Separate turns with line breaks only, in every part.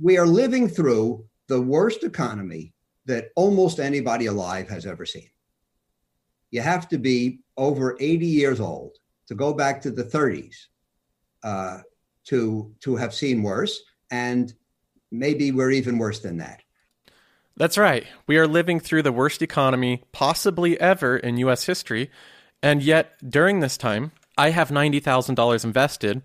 We are living through the worst economy that almost anybody alive has ever seen. You have to be over 80 years old to go back to the 30s uh, to to have seen worse, and maybe we're even worse than that.
That's right. We are living through the worst economy possibly ever in U.S. history, and yet during this time, I have ninety thousand dollars invested,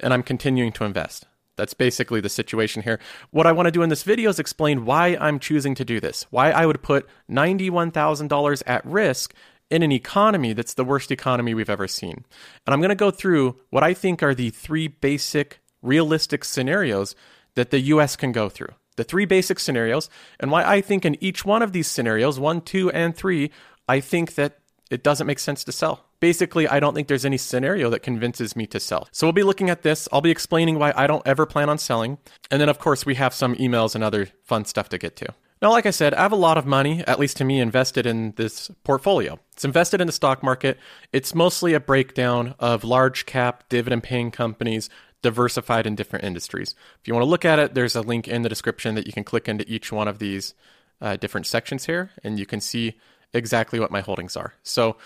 and I'm continuing to invest. That's basically the situation here. What I want to do in this video is explain why I'm choosing to do this, why I would put $91,000 at risk in an economy that's the worst economy we've ever seen. And I'm going to go through what I think are the three basic realistic scenarios that the US can go through. The three basic scenarios, and why I think in each one of these scenarios, one, two, and three, I think that it doesn't make sense to sell. Basically, I don't think there's any scenario that convinces me to sell. So we'll be looking at this. I'll be explaining why I don't ever plan on selling. And then, of course, we have some emails and other fun stuff to get to. Now, like I said, I have a lot of money, at least to me, invested in this portfolio. It's invested in the stock market. It's mostly a breakdown of large cap dividend paying companies diversified in different industries. If you want to look at it, there's a link in the description that you can click into each one of these uh, different sections here, and you can see exactly what my holdings are. So,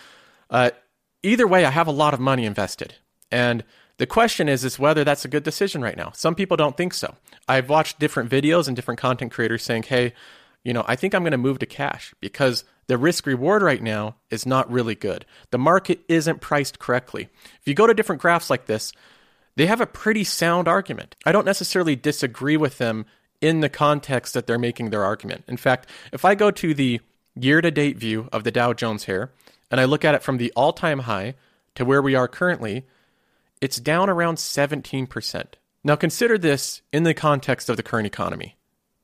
uh, either way, I have a lot of money invested. And the question is, is whether that's a good decision right now. Some people don't think so. I've watched different videos and different content creators saying, hey, you know, I think I'm going to move to cash because the risk reward right now is not really good. The market isn't priced correctly. If you go to different graphs like this, they have a pretty sound argument. I don't necessarily disagree with them in the context that they're making their argument. In fact, if I go to the year to date view of the Dow Jones here, and I look at it from the all time high to where we are currently, it's down around 17%. Now consider this in the context of the current economy.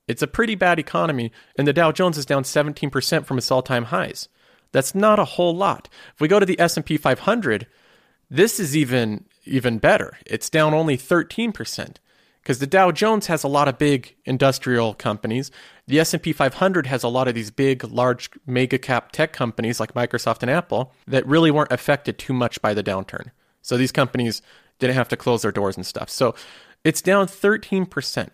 It's a pretty bad economy, and the Dow Jones is down 17% from its all time highs. That's not a whole lot. If we go to the S&P 500, this is even even better. It's down only 13% because the Dow Jones has a lot of big industrial companies. The S&P 500 has a lot of these big large mega cap tech companies like Microsoft and Apple that really weren't affected too much by the downturn. So these companies didn't have to close their doors and stuff. So it's down 13%.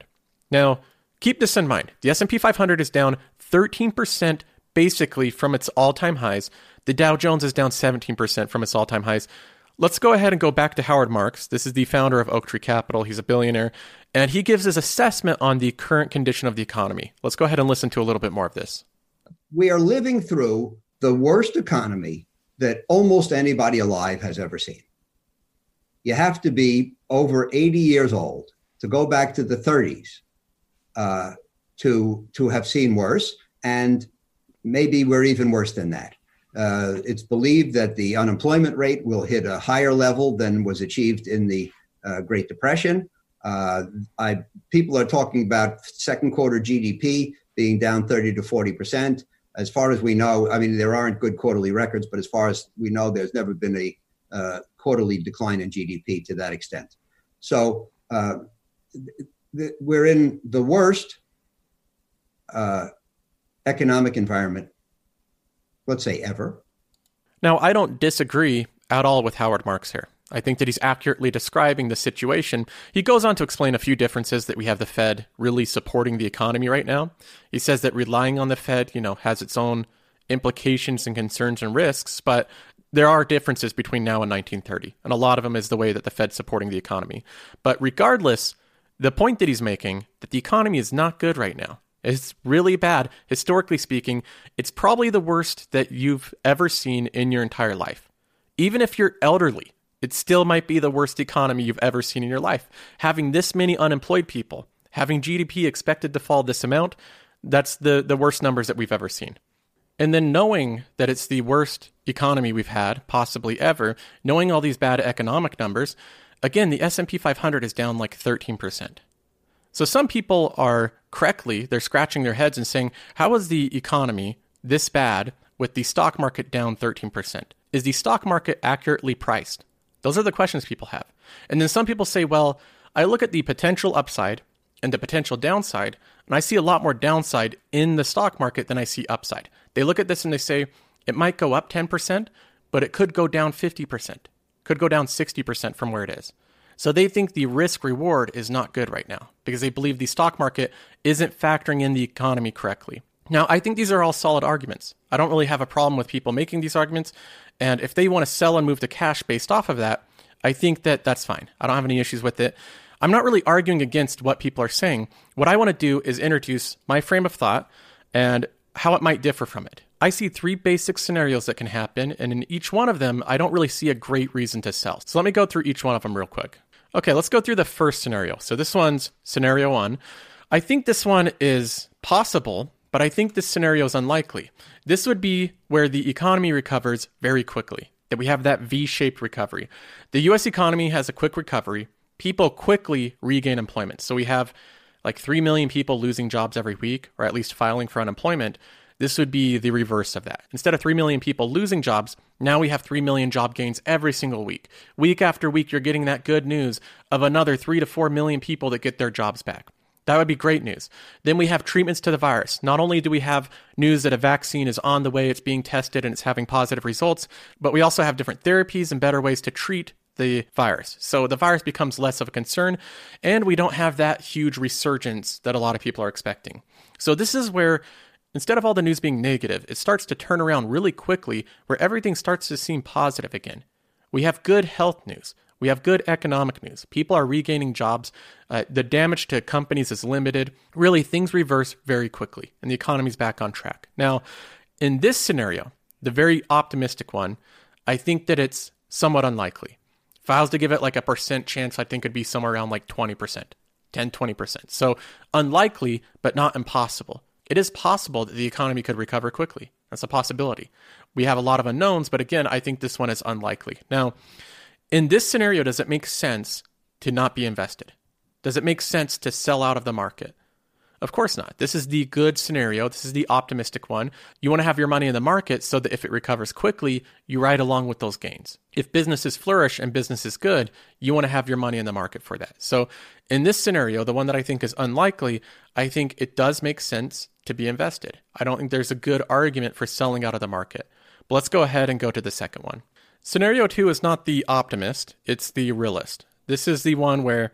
Now, keep this in mind. The S&P 500 is down 13% basically from its all-time highs. The Dow Jones is down 17% from its all-time highs. Let's go ahead and go back to Howard Marks. This is the founder of Oaktree Capital. He's a billionaire, and he gives his assessment on the current condition of the economy. Let's go ahead and listen to a little bit more of this.
We are living through the worst economy that almost anybody alive has ever seen. You have to be over 80 years old to go back to the 30s uh, to to have seen worse, and maybe we're even worse than that. Uh, it's believed that the unemployment rate will hit a higher level than was achieved in the uh, Great Depression. Uh, I, people are talking about second quarter GDP being down 30 to 40 percent. As far as we know, I mean, there aren't good quarterly records, but as far as we know, there's never been a uh, quarterly decline in GDP to that extent. So uh, th- we're in the worst uh, economic environment let's say ever.
Now, I don't disagree at all with Howard Marks here. I think that he's accurately describing the situation. He goes on to explain a few differences that we have the Fed really supporting the economy right now. He says that relying on the Fed, you know, has its own implications and concerns and risks, but there are differences between now and 1930, and a lot of them is the way that the Fed's supporting the economy. But regardless, the point that he's making that the economy is not good right now. It's really bad. Historically speaking, it's probably the worst that you've ever seen in your entire life. Even if you're elderly, it still might be the worst economy you've ever seen in your life. Having this many unemployed people, having GDP expected to fall this amount, that's the, the worst numbers that we've ever seen. And then knowing that it's the worst economy we've had, possibly ever, knowing all these bad economic numbers, again, the S&P 500 is down like 13%. So some people are correctly, they're scratching their heads and saying, how is the economy this bad with the stock market down 13%? Is the stock market accurately priced? Those are the questions people have. And then some people say, well, I look at the potential upside and the potential downside, and I see a lot more downside in the stock market than I see upside. They look at this and they say, it might go up 10%, but it could go down 50%, could go down 60% from where it is. So they think the risk reward is not good right now because they believe the stock market isn't factoring in the economy correctly. Now, I think these are all solid arguments. I don't really have a problem with people making these arguments. And if they want to sell and move to cash based off of that, I think that that's fine. I don't have any issues with it. I'm not really arguing against what people are saying. What I want to do is introduce my frame of thought and how it might differ from it. I see three basic scenarios that can happen, and in each one of them, I don't really see a great reason to sell. So let me go through each one of them real quick. Okay, let's go through the first scenario. So this one's scenario one. I think this one is possible, but I think this scenario is unlikely. This would be where the economy recovers very quickly, that we have that V shaped recovery. The US economy has a quick recovery, people quickly regain employment. So we have like 3 million people losing jobs every week, or at least filing for unemployment. This would be the reverse of that. Instead of 3 million people losing jobs, now we have 3 million job gains every single week. Week after week, you're getting that good news of another 3 to 4 million people that get their jobs back. That would be great news. Then we have treatments to the virus. Not only do we have news that a vaccine is on the way, it's being tested, and it's having positive results, but we also have different therapies and better ways to treat the virus. So the virus becomes less of a concern, and we don't have that huge resurgence that a lot of people are expecting. So this is where instead of all the news being negative, it starts to turn around really quickly where everything starts to seem positive again. We have good health news. We have good economic news. People are regaining jobs. Uh, the damage to companies is limited. Really, things reverse very quickly, and the economy's back on track. Now, in this scenario, the very optimistic one, I think that it's somewhat unlikely. If I was to give it like a percent chance, I think it'd be somewhere around like 20%, 10, 20%. So unlikely, but not impossible. It is possible that the economy could recover quickly. That's a possibility. We have a lot of unknowns, but again, I think this one is unlikely. Now, in this scenario, does it make sense to not be invested? Does it make sense to sell out of the market? Of course not. This is the good scenario. This is the optimistic one. You want to have your money in the market so that if it recovers quickly, you ride along with those gains. If businesses flourish and business is good, you want to have your money in the market for that. So, in this scenario, the one that I think is unlikely, I think it does make sense to be invested. I don't think there's a good argument for selling out of the market. But let's go ahead and go to the second one. Scenario two is not the optimist, it's the realist. This is the one where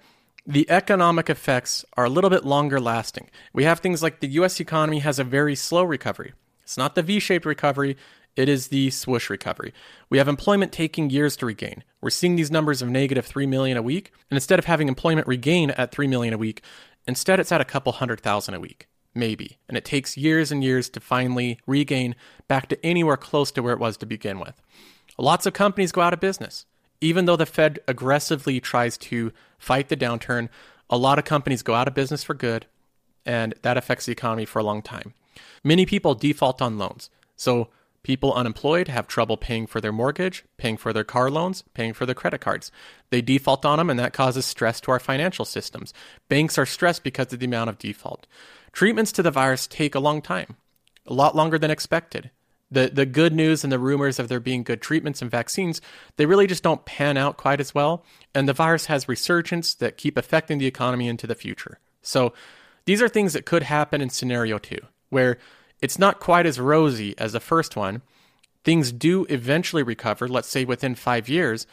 the economic effects are a little bit longer lasting. We have things like the US economy has a very slow recovery. It's not the V shaped recovery, it is the swoosh recovery. We have employment taking years to regain. We're seeing these numbers of negative 3 million a week, and instead of having employment regain at 3 million a week, instead it's at a couple hundred thousand a week, maybe. And it takes years and years to finally regain back to anywhere close to where it was to begin with. Lots of companies go out of business. Even though the Fed aggressively tries to fight the downturn, a lot of companies go out of business for good, and that affects the economy for a long time. Many people default on loans. So, people unemployed have trouble paying for their mortgage, paying for their car loans, paying for their credit cards. They default on them, and that causes stress to our financial systems. Banks are stressed because of the amount of default. Treatments to the virus take a long time, a lot longer than expected the the good news and the rumors of there being good treatments and vaccines, they really just don't pan out quite as well, and the virus has resurgence that keep affecting the economy into the future. So these are things that could happen in scenario 2, where it's not quite as rosy as the first one. Things do eventually recover, let's say within 5 years,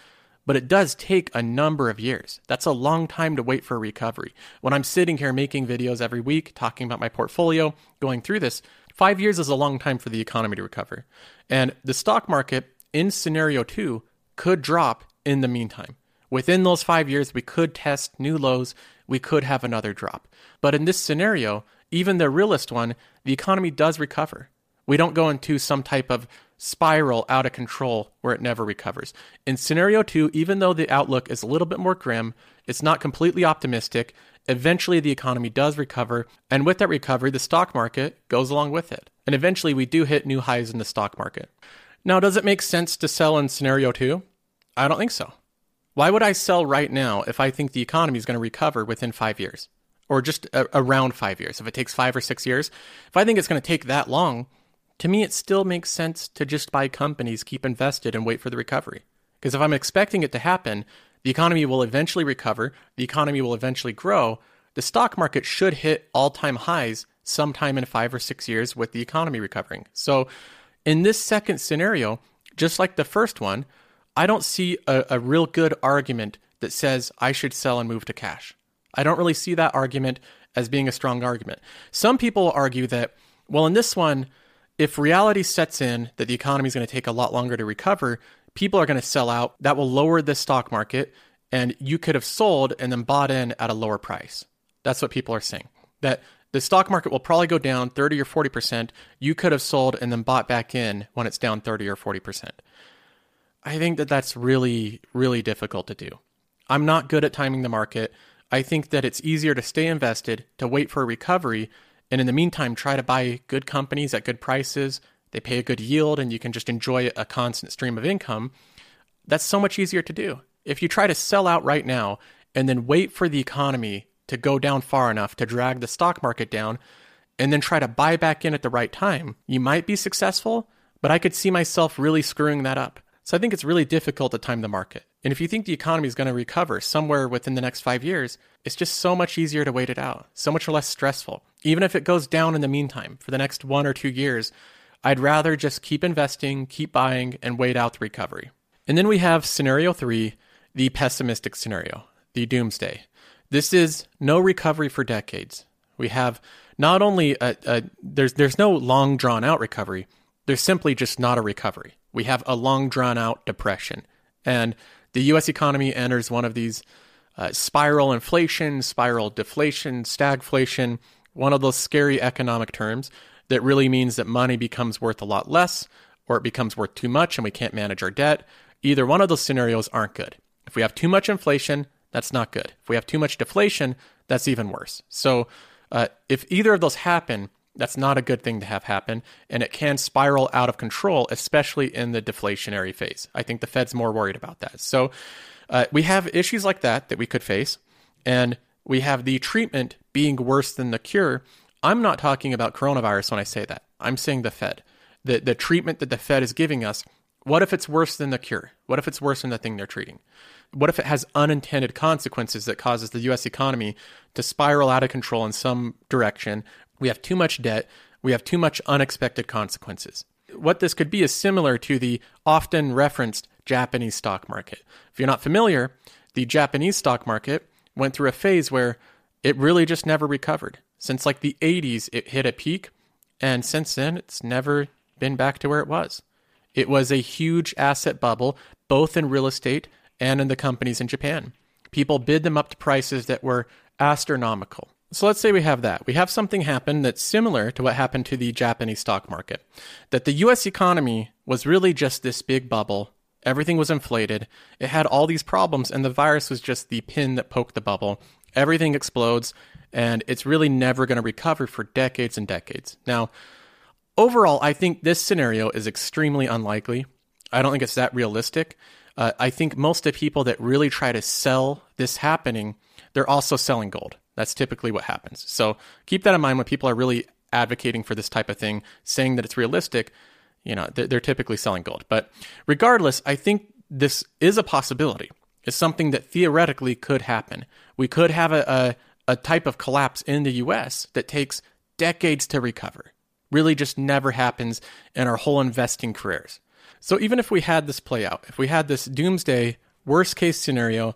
but it does take a number of years. That's a long time to wait for recovery. When I'm sitting here making videos every week, talking about my portfolio, going through this, Five years is a long time for the economy to recover. And the stock market in scenario two could drop in the meantime. Within those five years, we could test new lows, we could have another drop. But in this scenario, even the realist one, the economy does recover. We don't go into some type of spiral out of control where it never recovers. In scenario two, even though the outlook is a little bit more grim, it's not completely optimistic. Eventually, the economy does recover, and with that recovery, the stock market goes along with it. And eventually, we do hit new highs in the stock market. Now, does it make sense to sell in scenario two? I don't think so. Why would I sell right now if I think the economy is going to recover within five years? or just a, around five years, if it takes five or six years, if I think it's going to take that long, to me, it still makes sense to just buy companies, keep invested, and wait for the recovery. Because if I'm expecting it to happen, the economy will eventually recover, the economy will eventually grow. The stock market should hit all time highs sometime in five or six years with the economy recovering. So, in this second scenario, just like the first one, I don't see a, a real good argument that says I should sell and move to cash. I don't really see that argument as being a strong argument. Some people argue that, well, in this one, if reality sets in that the economy is going to take a lot longer to recover, people are going to sell out. That will lower the stock market, and you could have sold and then bought in at a lower price. That's what people are saying. That the stock market will probably go down 30 or 40%. You could have sold and then bought back in when it's down 30 or 40%. I think that that's really, really difficult to do. I'm not good at timing the market. I think that it's easier to stay invested, to wait for a recovery, and in the meantime, try to buy good companies at good prices. They pay a good yield, and you can just enjoy a constant stream of income. That's so much easier to do. If you try to sell out right now and then wait for the economy to go down far enough to drag the stock market down, and then try to buy back in at the right time, you might be successful, but I could see myself really screwing that up. So I think it's really difficult to time the market. And if you think the economy is going to recover somewhere within the next five years, it's just so much easier to wait it out, so much less stressful. Even if it goes down in the meantime for the next one or two years, I'd rather just keep investing, keep buying, and wait out the recovery. And then we have scenario three, the pessimistic scenario, the doomsday. This is no recovery for decades. We have not only a, a there's there's no long drawn out recovery. There's simply just not a recovery. We have a long drawn out depression, and the U.S. economy enters one of these uh, spiral inflation, spiral deflation, stagflation, one of those scary economic terms that really means that money becomes worth a lot less or it becomes worth too much and we can't manage our debt. Either one of those scenarios aren't good. If we have too much inflation, that's not good. If we have too much deflation, that's even worse. So, uh, if either of those happen, that's not a good thing to have happen, and it can spiral out of control, especially in the deflationary phase. I think the Fed's more worried about that. So, uh, we have issues like that that we could face, and we have the treatment being worse than the cure. I'm not talking about coronavirus when I say that. I'm saying the Fed. The, the treatment that the Fed is giving us, what if it's worse than the cure? What if it's worse than the thing they're treating? What if it has unintended consequences that causes the US economy to spiral out of control in some direction? We have too much debt. We have too much unexpected consequences. What this could be is similar to the often referenced Japanese stock market. If you're not familiar, the Japanese stock market went through a phase where it really just never recovered. Since like the 80s, it hit a peak, and since then, it's never been back to where it was. It was a huge asset bubble, both in real estate and in the companies in Japan. People bid them up to prices that were astronomical. So let's say we have that. We have something happen that's similar to what happened to the Japanese stock market. That the US economy was really just this big bubble. Everything was inflated. It had all these problems, and the virus was just the pin that poked the bubble. Everything explodes, and it's really never going to recover for decades and decades. Now, overall, I think this scenario is extremely unlikely. I don't think it's that realistic. Uh, I think most of the people that really try to sell this happening, they're also selling gold. That's typically what happens. So keep that in mind when people are really advocating for this type of thing, saying that it's realistic. You know, they're, they're typically selling gold. But regardless, I think this is a possibility. It's something that theoretically could happen. We could have a, a, a type of collapse in the US that takes decades to recover. Really just never happens in our whole investing careers. So even if we had this play out, if we had this doomsday worst case scenario,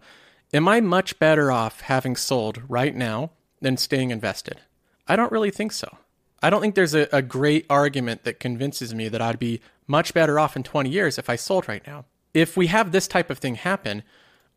am I much better off having sold right now than staying invested? I don't really think so. I don't think there's a, a great argument that convinces me that I'd be much better off in 20 years if I sold right now. If we have this type of thing happen,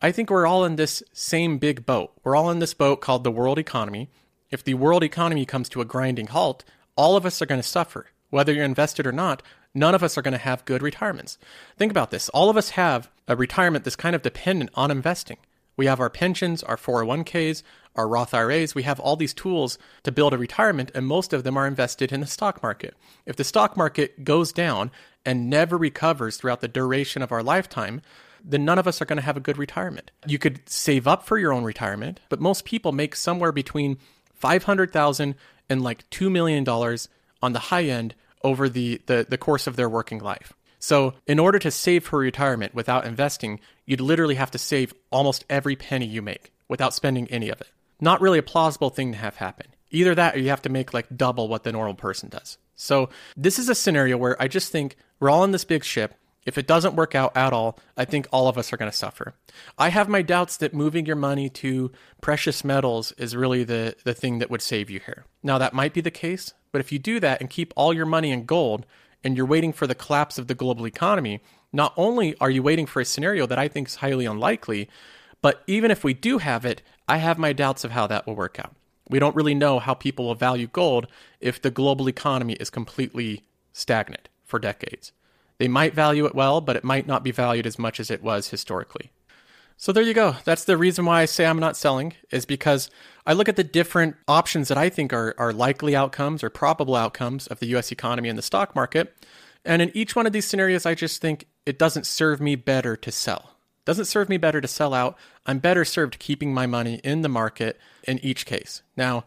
I think we're all in this same big boat. We're all in this boat called the world economy. If the world economy comes to a grinding halt, all of us are going to suffer. Whether you're invested or not, none of us are going to have good retirements. Think about this. All of us have a retirement that's kind of dependent on investing. We have our pensions, our 401ks, our Roth IRAs. We have all these tools to build a retirement, and most of them are invested in the stock market. If the stock market goes down and never recovers throughout the duration of our lifetime, then none of us are going to have a good retirement. You could save up for your own retirement, but most people make somewhere between 500,000 and like 2 million dollars on the high end over the, the the course of their working life. So, in order to save for retirement without investing, you'd literally have to save almost every penny you make without spending any of it. Not really a plausible thing to have happen. Either that or you have to make like double what the normal person does. So, this is a scenario where I just think we're all in this big ship. If it doesn't work out at all, I think all of us are going to suffer. I have my doubts that moving your money to precious metals is really the, the thing that would save you here. Now, that might be the case, but if you do that and keep all your money in gold and you're waiting for the collapse of the global economy, not only are you waiting for a scenario that I think is highly unlikely, but even if we do have it, I have my doubts of how that will work out. We don't really know how people will value gold if the global economy is completely stagnant for decades. They might value it well, but it might not be valued as much as it was historically. So there you go. That's the reason why I say I'm not selling, is because I look at the different options that I think are, are likely outcomes or probable outcomes of the US economy and the stock market. And in each one of these scenarios, I just think it doesn't serve me better to sell. Doesn't serve me better to sell out. I'm better served keeping my money in the market in each case. Now,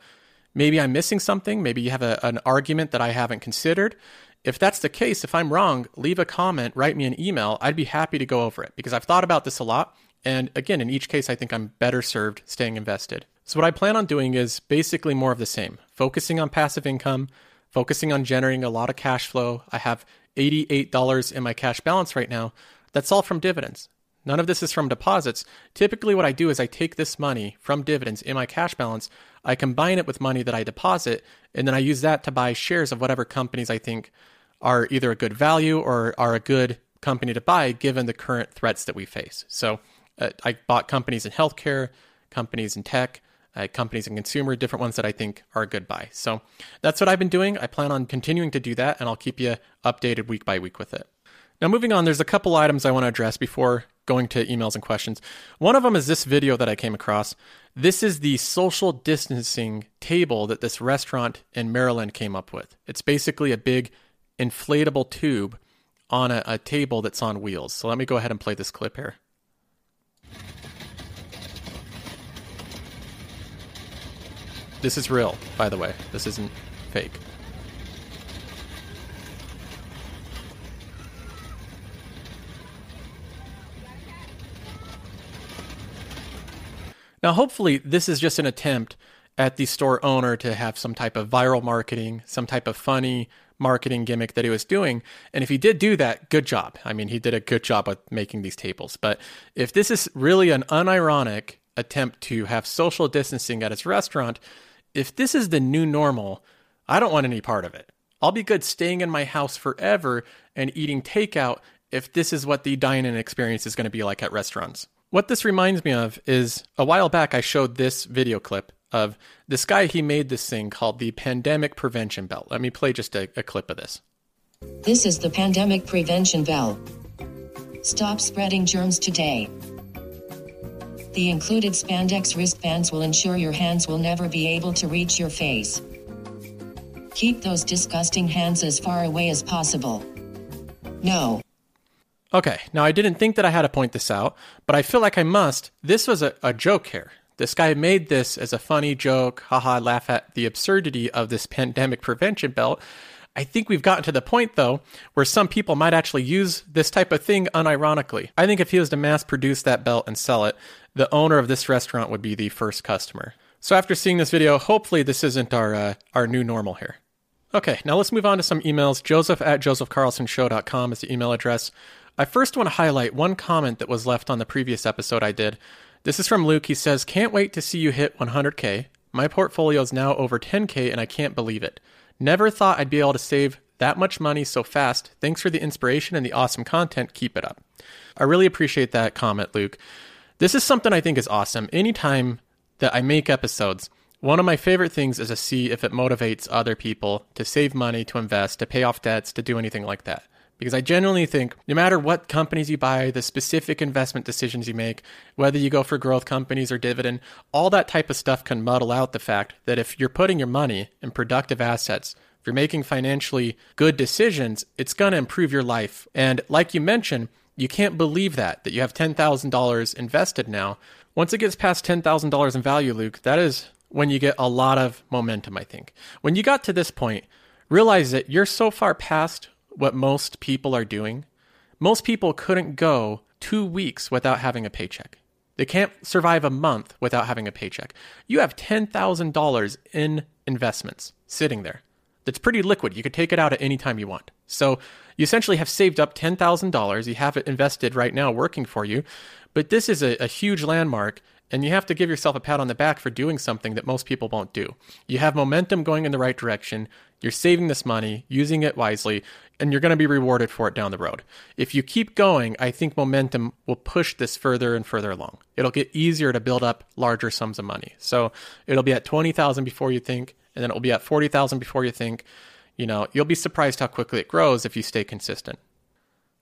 maybe I'm missing something. Maybe you have a, an argument that I haven't considered. If that's the case, if I'm wrong, leave a comment, write me an email. I'd be happy to go over it because I've thought about this a lot. And again, in each case, I think I'm better served staying invested. So, what I plan on doing is basically more of the same focusing on passive income, focusing on generating a lot of cash flow. I have $88 in my cash balance right now. That's all from dividends. None of this is from deposits. Typically, what I do is I take this money from dividends in my cash balance, I combine it with money that I deposit, and then I use that to buy shares of whatever companies I think are either a good value or are a good company to buy given the current threats that we face. So uh, I bought companies in healthcare, companies in tech, uh, companies in consumer, different ones that I think are a good buy. So that's what I've been doing. I plan on continuing to do that, and I'll keep you updated week by week with it. Now, moving on, there's a couple items I want to address before going to emails and questions. One of them is this video that I came across. This is the social distancing table that this restaurant in Maryland came up with. It's basically a big inflatable tube on a, a table that's on wheels. So let me go ahead and play this clip here. This is real, by the way. This isn't fake. Now, hopefully, this is just an attempt at the store owner to have some type of viral marketing, some type of funny marketing gimmick that he was doing. And if he did do that, good job. I mean, he did a good job with making these tables. But if this is really an unironic attempt to have social distancing at his restaurant, if this is the new normal, I don't want any part of it. I'll be good staying in my house forever and eating takeout if this is what the dine in experience is going to be like at restaurants. What this reminds me of is a while back I showed this video clip of this guy. He made this thing called the Pandemic Prevention Belt. Let me play just a, a clip of this.
This is the Pandemic Prevention Belt. Stop spreading germs today. The included spandex wristbands will ensure your hands will never be able to reach your face. Keep those disgusting hands as far away as possible. No.
Okay, now I didn't think that I had to point this out, but I feel like I must. This was a, a joke here. This guy made this as a funny joke, haha, laugh at the absurdity of this pandemic prevention belt. I think we've gotten to the point, though, where some people might actually use this type of thing unironically. I think if he was to mass produce that belt and sell it, the owner of this restaurant would be the first customer. So after seeing this video, hopefully this isn't our uh, our new normal here. Okay, now let's move on to some emails. Joseph at josephcarlsonshow.com is the email address. I first want to highlight one comment that was left on the previous episode I did. This is from Luke. He says, Can't wait to see you hit 100K. My portfolio is now over 10K and I can't believe it. Never thought I'd be able to save that much money so fast. Thanks for the inspiration and the awesome content. Keep it up. I really appreciate that comment, Luke. This is something I think is awesome. Anytime that I make episodes, one of my favorite things is to see if it motivates other people to save money, to invest, to pay off debts, to do anything like that. Because I genuinely think no matter what companies you buy, the specific investment decisions you make, whether you go for growth companies or dividend, all that type of stuff can muddle out the fact that if you're putting your money in productive assets, if you're making financially good decisions, it's going to improve your life. And like you mentioned, you can't believe that, that you have $10,000 invested now. Once it gets past $10,000 in value, Luke, that is when you get a lot of momentum, I think. When you got to this point, realize that you're so far past what most people are doing. Most people couldn't go two weeks without having a paycheck. They can't survive a month without having a paycheck. You have $10,000 in investments sitting there. That's pretty liquid. You could take it out at any time you want. So you essentially have saved up $10,000. You have it invested right now working for you. But this is a, a huge landmark and you have to give yourself a pat on the back for doing something that most people won't do. You have momentum going in the right direction. You're saving this money, using it wisely, and you're going to be rewarded for it down the road. If you keep going, I think momentum will push this further and further along. It'll get easier to build up larger sums of money. So it'll be at 20,000 before you think, and then it'll be at 40,000 before you think. You know, you'll be surprised how quickly it grows if you stay consistent.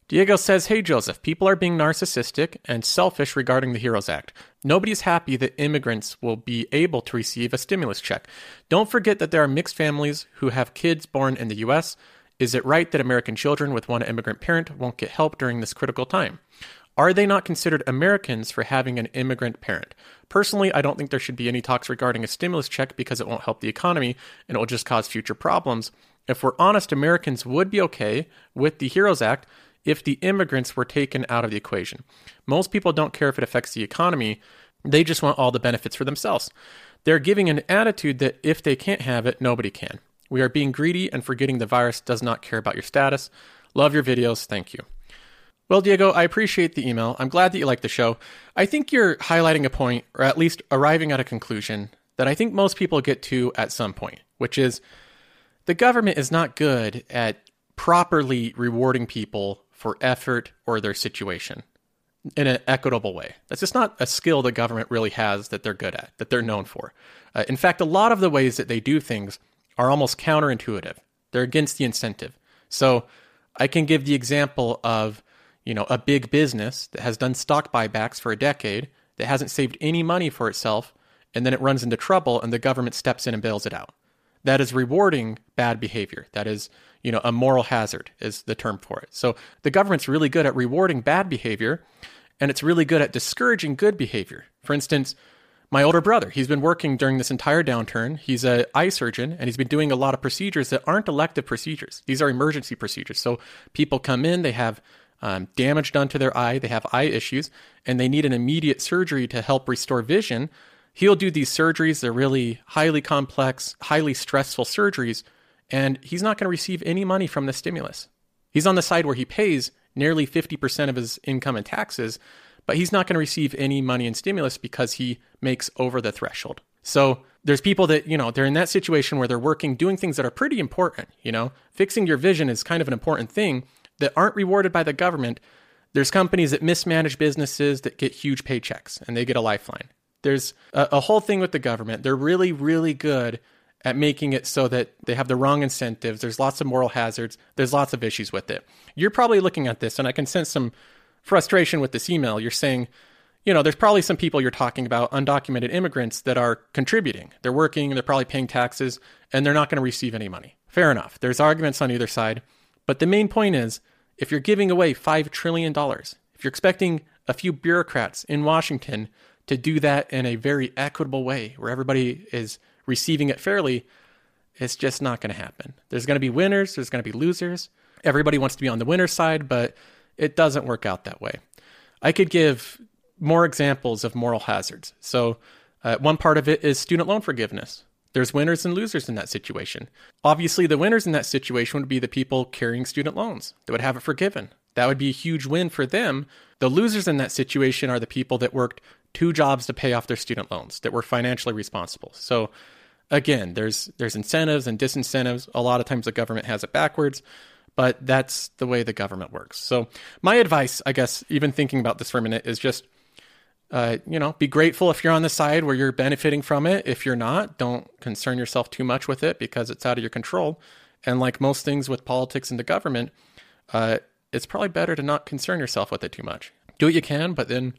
Diego says, Hey Joseph, people are being narcissistic and selfish regarding the HEROES Act. Nobody's happy that immigrants will be able to receive a stimulus check. Don't forget that there are mixed families who have kids born in the U.S. Is it right that American children with one immigrant parent won't get help during this critical time? Are they not considered Americans for having an immigrant parent? Personally, I don't think there should be any talks regarding a stimulus check because it won't help the economy and it will just cause future problems. If we're honest, Americans would be okay with the HEROES Act if the immigrants were taken out of the equation. Most people don't care if it affects the economy, they just want all the benefits for themselves. They're giving an attitude that if they can't have it, nobody can. We are being greedy and forgetting the virus does not care about your status. Love your videos. Thank you. Well, Diego, I appreciate the email. I'm glad that you like the show. I think you're highlighting a point, or at least arriving at a conclusion, that I think most people get to at some point, which is the government is not good at properly rewarding people for effort or their situation in an equitable way. That's just not a skill the government really has that they're good at, that they're known for. Uh, in fact, a lot of the ways that they do things are almost counterintuitive. They're against the incentive. So I can give the example of, you know, a big business that has done stock buybacks for a decade that hasn't saved any money for itself and then it runs into trouble and the government steps in and bails it out. That is rewarding bad behavior. That is you know, a moral hazard is the term for it. So the government's really good at rewarding bad behavior and it's really good at discouraging good behavior. For instance, my older brother, he's been working during this entire downturn. He's an eye surgeon and he's been doing a lot of procedures that aren't elective procedures. These are emergency procedures. So people come in, they have um, damage done to their eye, they have eye issues, and they need an immediate surgery to help restore vision. He'll do these surgeries. They're really highly complex, highly stressful surgeries and he's not going to receive any money from the stimulus. He's on the side where he pays nearly 50% of his income in taxes, but he's not going to receive any money in stimulus because he makes over the threshold. So there's people that, you know, they're in that situation where they're working, doing things that are pretty important, you know, fixing your vision is kind of an important thing that aren't rewarded by the government. There's companies that mismanage businesses that get huge paychecks and they get a lifeline. There's a, a whole thing with the government. They're really, really good at making it so that they have the wrong incentives. There's lots of moral hazards. There's lots of issues with it. You're probably looking at this, and I can sense some frustration with this email. You're saying, you know, there's probably some people you're talking about, undocumented immigrants, that are contributing. They're working, they're probably paying taxes, and they're not going to receive any money. Fair enough. There's arguments on either side. But the main point is if you're giving away $5 trillion, if you're expecting a few bureaucrats in Washington to do that in a very equitable way where everybody is receiving it fairly, it's just not going to happen. There's going to be winners, there's going to be losers. Everybody wants to be on the winner's side, but it doesn't work out that way. I could give more examples of moral hazards. So, uh, one part of it is student loan forgiveness. There's winners and losers in that situation. Obviously, the winners in that situation would be the people carrying student loans that would have it forgiven. That would be a huge win for them. The losers in that situation are the people that worked two jobs to pay off their student loans, that were financially responsible. So, again, there's there's incentives and disincentives. A lot of times the government has it backwards, but that's the way the government works. So my advice, I guess, even thinking about this for a minute, is just uh, you know, be grateful if you're on the side where you're benefiting from it. If you're not, don't concern yourself too much with it because it's out of your control. And like most things with politics and the government, uh, it's probably better to not concern yourself with it too much. Do what you can, but then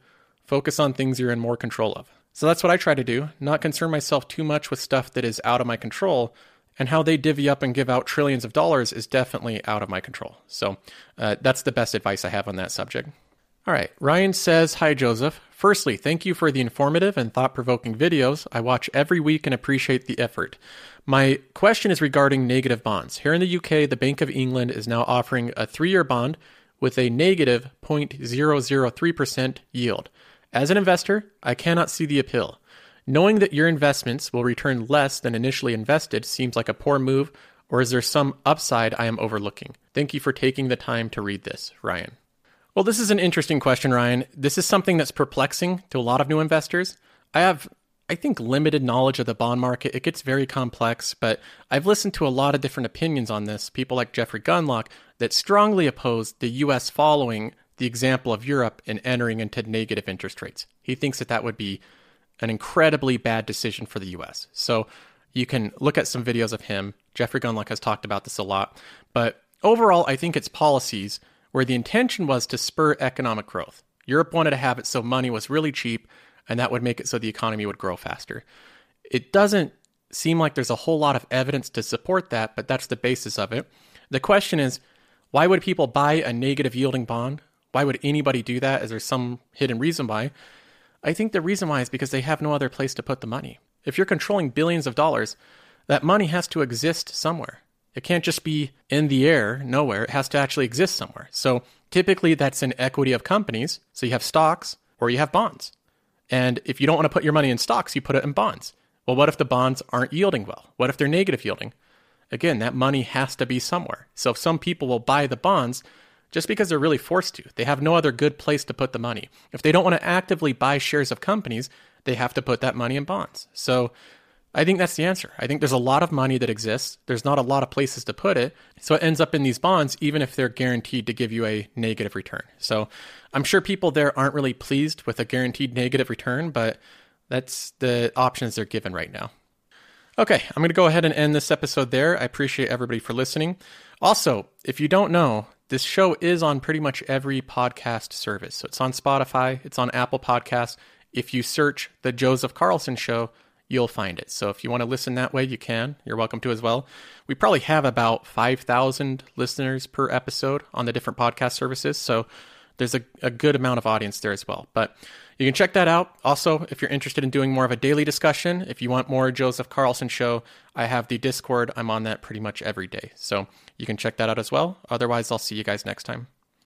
focus on things you're in more control of. So that's what I try to do, not concern myself too much with stuff that is out of my control. And how they divvy up and give out trillions of dollars is definitely out of my control. So uh, that's the best advice I have on that subject. All right. Ryan says, Hi, Joseph. Firstly, thank you for the informative and thought provoking videos. I watch every week and appreciate the effort. My question is regarding negative bonds. Here in the UK, the Bank of England is now offering a three year bond with a negative 0.003% yield. As an investor, I cannot see the appeal. Knowing that your investments will return less than initially invested seems like a poor move, or is there some upside I am overlooking? Thank you for taking the time to read this, Ryan. Well, this is an interesting question, Ryan. This is something that's perplexing to a lot of new investors. I have, I think, limited knowledge of the bond market. It gets very complex, but I've listened to a lot of different opinions on this. People like Jeffrey Gundlach that strongly oppose the US following the example of Europe in entering into negative interest rates. He thinks that that would be an incredibly bad decision for the US. So you can look at some videos of him. Jeffrey Gundlach has talked about this a lot. But overall, I think it's policies where the intention was to spur economic growth. Europe wanted to have it so money was really cheap, and that would make it so the economy would grow faster. It doesn't seem like there's a whole lot of evidence to support that, but that's the basis of it. The question is why would people buy a negative yielding bond? Why would anybody do that? Is there some hidden reason why? I think the reason why is because they have no other place to put the money. If you're controlling billions of dollars, that money has to exist somewhere. It can't just be in the air, nowhere. It has to actually exist somewhere. So typically that's in equity of companies. So you have stocks or you have bonds. And if you don't want to put your money in stocks, you put it in bonds. Well, what if the bonds aren't yielding well? What if they're negative yielding? Again, that money has to be somewhere. So if some people will buy the bonds just because they're really forced to. They have no other good place to put the money. If they don't want to actively buy shares of companies, they have to put that money in bonds. So I think that's the answer. I think there's a lot of money that exists. There's not a lot of places to put it. So it ends up in these bonds, even if they're guaranteed to give you a negative return. So I'm sure people there aren't really pleased with a guaranteed negative return, but that's the options they're given right now. Okay, I'm going to go ahead and end this episode there. I appreciate everybody for listening. Also, if you don't know, this show is on pretty much every podcast service. So it's on Spotify, it's on Apple Podcasts. If you search The Joseph Carlson Show, you'll find it. So if you want to listen that way, you can. You're welcome to as well. We probably have about 5,000 listeners per episode on the different podcast services. So there's a, a good amount of audience there as well. But you can check that out. Also, if you're interested in doing more of a daily discussion, if you want more Joseph Carlson show, I have the Discord. I'm on that pretty much every day. So you can check that out as well. Otherwise, I'll see you guys next time.